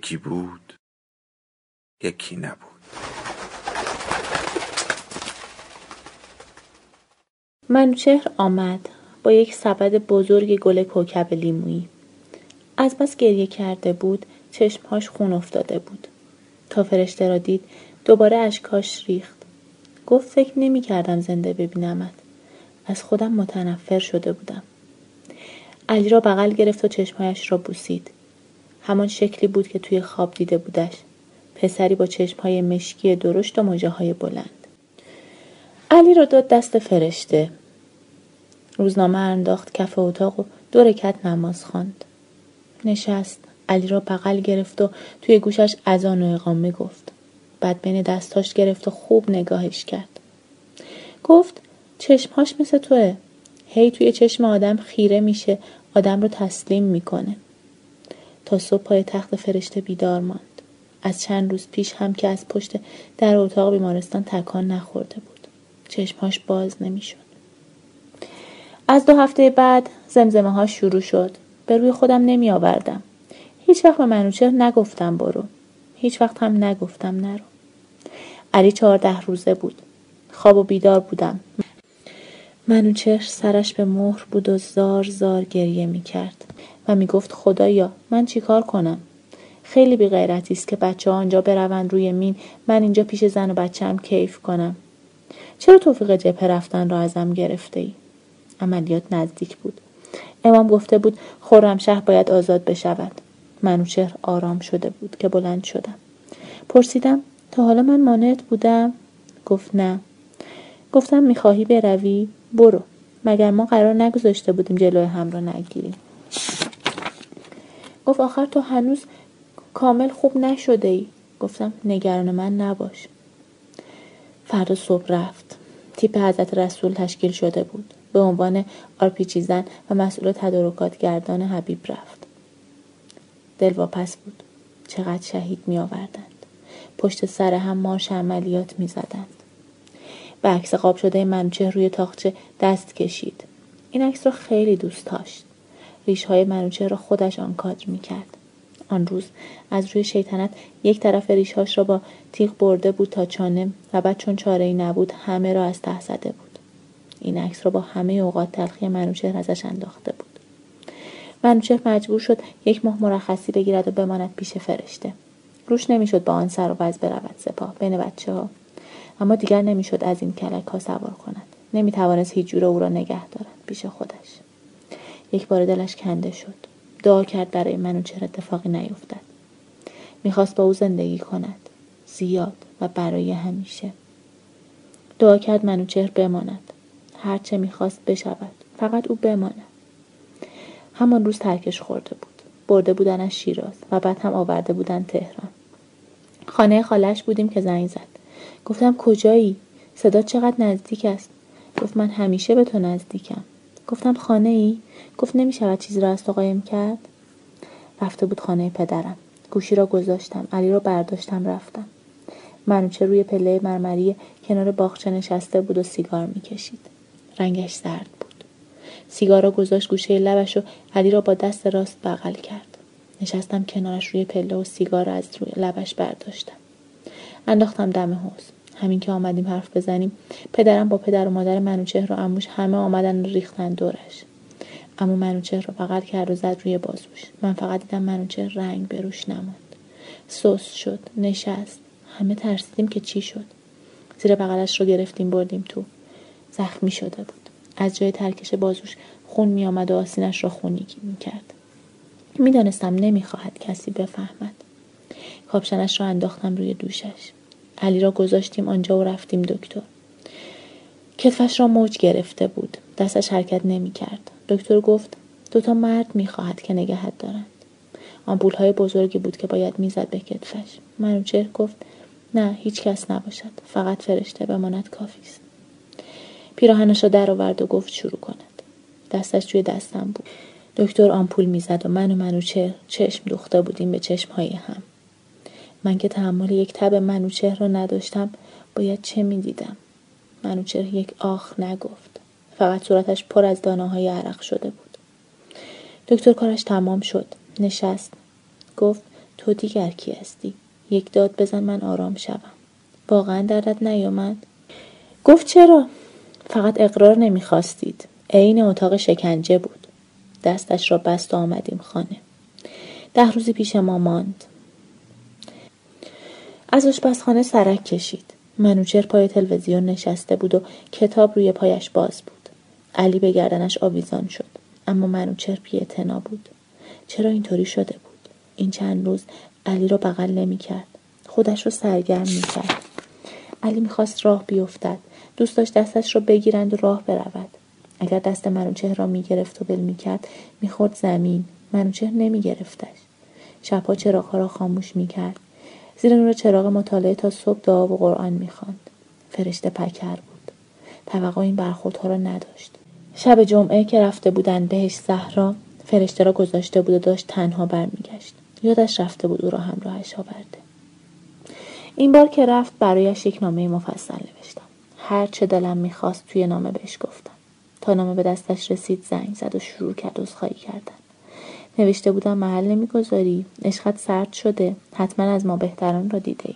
یکی بود یکی نبود. منوچهر آمد با یک سبد بزرگ گل کوکب لیمویی. از بس گریه کرده بود چشمهاش خون افتاده بود. تا فرشته را دید دوباره اشکاش ریخت. گفت فکر نمی کردم زنده ببینمت. از خودم متنفر شده بودم. علی را بغل گرفت و چشمهایش را بوسید. همان شکلی بود که توی خواب دیده بودش. پسری با چشمهای مشکی درشت و های بلند. علی را داد دست فرشته. روزنامه انداخت کف اتاق و دو رکت نماز خواند. نشست. علی را بغل گرفت و توی گوشش اذان و اقامه گفت. بعد بین دستاش گرفت و خوب نگاهش کرد. گفت چشمهاش مثل توه. هی توی چشم آدم خیره میشه. آدم رو تسلیم می‌کنه. تا صبح پای تخت فرشته بیدار ماند. از چند روز پیش هم که از پشت در اتاق بیمارستان تکان نخورده بود. چشمهاش باز نمی‌شد. از دو هفته بعد زمزمه ها شروع شد. به روی خودم نمی آوردم هیچ وقت به منوچهر نگفتم برو. هیچ وقت هم نگفتم نرو. علی چهارده روزه بود. خواب و بیدار بودم. منوچهر سرش به مهر بود و زار زار گریه می کرد می گفت خدایا من چیکار کنم؟ خیلی بی غیرتی است که بچه ها آنجا بروند روی مین. من اینجا پیش زن و بچم کیف کنم. چرا توفیق جبهه رفتن را ازم گرفته ای؟ عملیات نزدیک بود. امام گفته بود خرمشهر باید آزاد بشود. منوچهر آرام شده بود که بلند شدم. پرسیدم تا حالا من مانعت بودم؟ گفت نه. گفتم می‌خواهی بروی؟ برو. مگر ما قرار نگذاشته بودیم جلوی هم را نگیریم؟ گفت آخر تو هنوز کامل خوب نشده ای. گفتم نگران من نباش. فردا صبح رفت. تیپ حضرت رسول تشکیل شده بود. به عنوان آرپیچی زن و مسئول تدارکات گردان حبیب رفت. دل واپس بود. چقدر شهید می آوردند پشت سر هم مارش عملیات می زدند به عکس قاب شده منوچه روی تاخچه دست کشید. این عکس را خیلی دوست داشت. ریش های منوچه را خودش آن کادر می کرد آن روز از روی شیطنت یک طرف ریشهاش را با تیغ برده بود تا چانه و بعد چون چاره ای نبود همه را از ته زده بود. این عکس را با همه اوقات تلخی منوچهر ازش انداخته بود. منوچهر مجبور شد یک ماه مرخصی بگیرد و بماند پیش فرشته. روش نمی‌شد با آن سر و وز برود سپاه بین بچه ها اما دیگر نمی‌شد از این کلک ها سوار کند. نمی‌توانست هیچ جور او را نگه دارد پیش خودش. یک بار دلش کنده شد. دعا کرد برای منوچهر اتفاقی نیفتد. می‌خواست با او زندگی کند. زیاد و برای همیشه. دعا کرد منوچهر بماند. هرچه می‌خواست بشود. فقط او بماند. همان روز ترکش خورده بود. برده بودنش شیراز و بعد هم آورده بودن تهران. خانه خالش بودیم که زنگ زد. گفتم کجایی؟ صدا چقدر نزدیک است؟ گفت من همیشه به تو نزدیکم. گفتم خانه ای گفت نمی شود چیزی را از تو قایم کرد. رفته بود خانه پدرم. گوشی را گذاشتم. علی را برداشتم رفتم. منوچه روی پله مرمری کنار باغچه نشسته بود و سیگار می‌کشید. رنگش زرد بود. سیگار را گذاشت گوشه لبش و علی را با دست راست بغل کرد. نشستم کنارش روی پله و سیگار را از روی لبش برداشتم. انداختم دم حوز همین که آمدیم حرف بزنیم. پدرم با پدر و مادر منوچهر و اموش همه آمدن ریختن دورش. اما منوچهر را بغل کرد و زد روی بازوش. من فقط دیدم منوچهر رنگ به روش نماند. سوس شد نشست. همه ترسیدیم که چی شد. زیر بغلش رو گرفتیم بردیم تو. زخمی شده بود. از جای ترکش بازوش خون می آمد و آسینش را خونی می کرد می‌دانستم نمی‌خواهد کسی بفهمد. کاپشنش را انداختم روی دوشش. علی را گذاشتیم آنجا و رفتیم دکتر کتفش را موج گرفته بود دستش حرکت نمی کرد. دکتر گفت دوتا مرد می خواهد که نگهت دارند. آمپول های بزرگی بود که باید می‌زد به کتفش. منوچهر گفت نه هیچ کس نباشد. فقط فرشته بماند کافی است. پیراهنش را در آورد و گفت شروع کند. دستش توی دستم بود. دکتر آمپول می‌زد و من و منوچهر چشم دوخته بودیم به چشم های هم. من که تحمل یک تب منوچهر را نداشتم باید چه می‌دیدم؟ منوچهر یک آخ نگفت. فقط صورتش پر از دانه های عرق شده بود. دکتر کارش تمام شد. نشست. گفت تو دیگر کی هستی؟ یک داد بزن من آرام شوم. واقعا دردت نیامد گفت چرا؟ فقط اقرار نمی‌خواستید. عین اتاق شکنجه بود. دستش را بست و آمدیم خانه. ده روزی پیش ما ماند. از آشپزخانه سرک کشید. منوچر پای تلویزیون نشسته بود و کتاب روی پایش باز بود. علی به گردنش آویزان شد اما منوچر پی بود. چرا اینطوری شده بود؟ این چند روز علی را بغل نمی کرد خودش را سرگرم می کرد علی می‌خواست راه بیفتد. دوست داشت دستش را بگیرند و راه برود. اگر دست منوچهر را می‌گرفت و ول می‌کرد می‌خورد زمین. منوچهر نمیگرفتش. شبها چراغها را خاموش می‌کرد. زیر نور چراغ مطالعه تا صبح دعا و قرآن می‌خواند. فرشته پکر بود. توقع این برخوردها را نداشت. شب جمعه که رفته بودند بهش زهرا فرشته را گذاشته بود و داشت تنها برمیگشت. یادش رفته بود او را همراهش آورده. این بار که رفت برایش یک نامه مفصل نوشتم. هر چه دلم می‌خواست توی نامه بهش گفتم. تا نامه به دستش رسید زنگ زد و شروع کرد خواهی کردن. نوشته بودم محل نمی‌گذاری عشقت سرد شده حتما از ما بهتران را دیده ای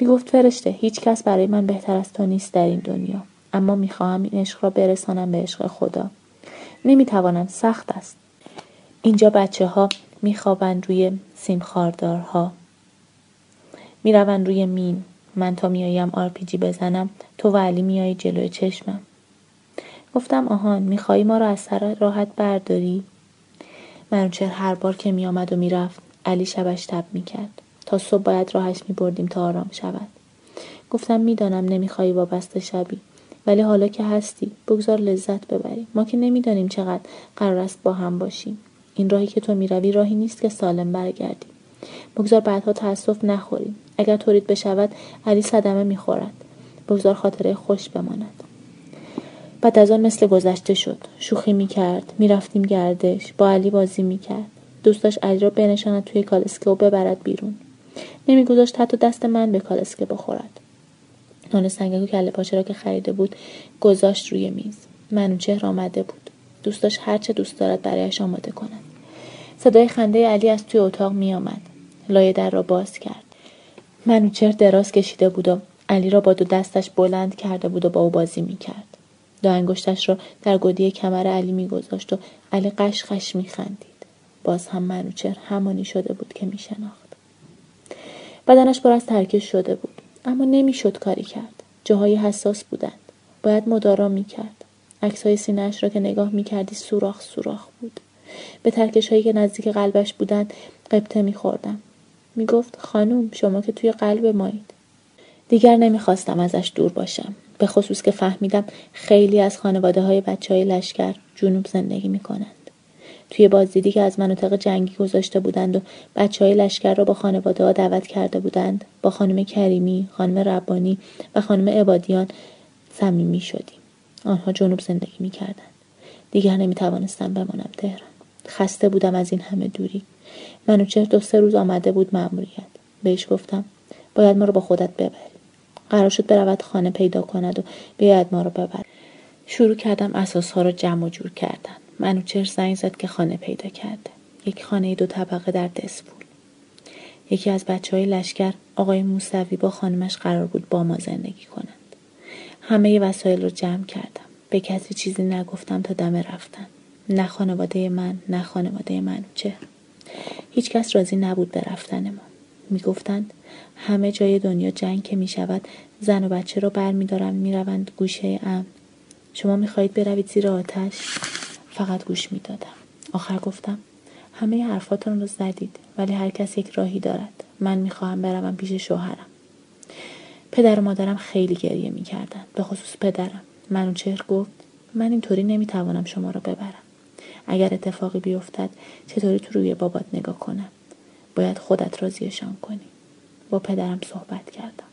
می‌گفت فرشته هیچ کس برای من بهتر از تو نیست در این دنیا اما می‌خواهم این عشق را برسانم به عشق خدا. نمی‌توانم سخت است. اینجا بچه ها میخوابند روی سیم خاردارها می‌روند روی مین. من تا میآیم آرپیجی بزنم تو و علی میایی جلوی چشمم. گفتم آهان می‌خواهی ما را از سر راحت برداری؟ منوچهر هر بار که میآمد و می‌رفت علی شبش تب می‌کرد. تا صبح باید راهش میبردیم تا آرام شود. گفتم می‌دانم نمی‌خواهی وابسته شبی ولی حالا که هستی بگذار لذت ببریم ما که نمی‌دانیم چقدر قرار است با هم باشیم. این راهی که تو می‌روی راهی نیست که سالم برگردیم. بگذار بعدها تاسف نخوریم. اگر طورید بشود علی صدمه می‌خورد. بگذار خاطره خوش بماند. بعد از آن مثل گذشته شد. شوخی می‌کرد می‌رفتیم گردش با علی بازی می‌کرد. دوست داشت علی را بنشاند توی کالسکه و ببرد بیرون. نمیگذاشت حتی دست من به کالسکه بخورد. نان سنگک و کله پاچه را که خریده بود گذاشت روی میز. منوچهر آمده بود. دوست داشت هرچه دوست دارد برایش آماده کند. صدای خنده علی از توی اتاق میآمد. لایه در را باز کرد. منوچهر دراز کشیده بود و علی را با دو دستش بلند کرده بود و با او بازی می‌کرد. دو انگشتش را در گودی کمر علی میگذاشت و علی قش قش میخندید. باز هم منوچهر همانی شده بود که میشناخت. بدنش پر از ترکش شده بود اما نمی‌شد کاری کرد. جاهای حساس بودند. باید مدارا می‌کرد. عکسهای سینهاش را که نگاه می‌کردی سوراخ سوراخ بود. به ترکش هایی که نزدیک قلبش بودند قبطه میخوردم. می‌گفت خانوم شما که توی قلب مایید دیگر نمی‌خواستم ازش دور باشم. به خصوص که فهمیدم خیلی از خانواده های بچه های لشکر جنوب زندگی می کنند. توی بازدیدی که از مناطق جنگی گذاشته بودند و بچه های لشکر را با خانواده ها دعوت کرده بودند با خانم کریمی، خانم ربانی و خانم عبادیان صمیمی شدیم. آنها جنوب زندگی می کردند. دیگر نمی توانستم بمانم تهران. خسته بودم از این همه دوری. منوچهر دو سه روز آمده بود مأموریت. بهش گفتم باید ما رو با خودت ببری. قرار شد برود خانه پیدا کند و بیاید ما رو ببرد. شروع کردم اساس رو جمع و جور کردن. منوچر زنگ زد که خانه پیدا کرده. یک خانه دو طبقه در دسپول. یکی از بچه های لشکر آقای موسوی با خانمش قرار بود با ما زندگی کنند. همه وسایل رو جمع کردم. به کسی چیزی نگفتم تا دم رفتن. نه خانواده من نه خانواده منوچه هیچ کس راضی نبود به رفتن ما. می‌گفتند همه جای دنیا جنگ که می شود زن و بچه را بر می دارند می روند گوشه امن شما می خواهید بروید زیر آتش؟ فقط گوش می دادم آخر گفتم همه حرفاتون رو زدید ولی هر کس یک راهی دارد. من می خواهم بروم پیش شوهرم. پدر و مادرم خیلی گریه می کردن. به خصوص پدرم. منوچهر گفت من اینطوری نمی توانم شما را ببرم. اگر اتفاقی بیفتد چطوری تو روی بابات نگاه کنم؟ باید خودت راضیشان کنی. با پدرم صحبت کردم.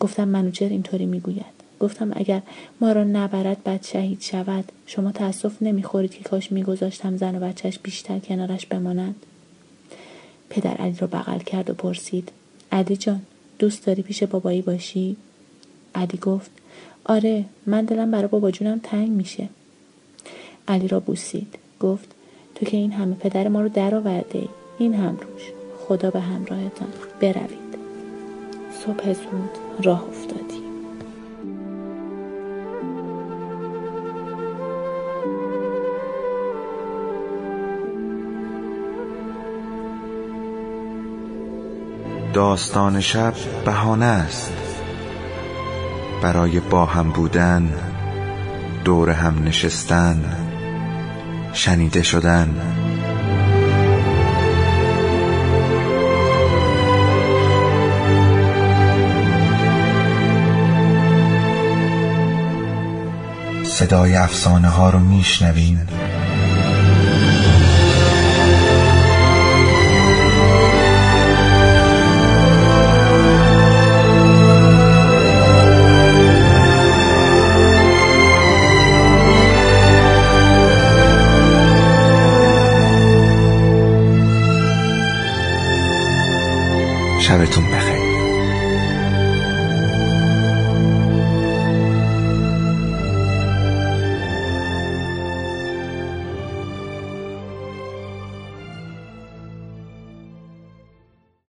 گفتم منوچهر اینطوری می‌گوید؟ گفتم اگر ما را نبرد بعد شهید شود شما تاسف نمی‌خورید که کاش میگذاشتم زن و بچهش بیشتر کنارش بمانند. پدر علی را بغل کرد و پرسید علی جان دوست داری پیش بابایی باشی؟ علی گفت آره من دلم برای بابا جونم تنگ میشه. علی را بوسید گفت تو که این همه پدر ما رو درآورده ای این هم روش. خدا به همراهتان بروید. صبح زود راه افتادیم. داستان شب بهانه است. برای با هم بودن دور هم نشستن شنیده شدن. صدای افسانه ها رو میشنوین. شبتون بخیر.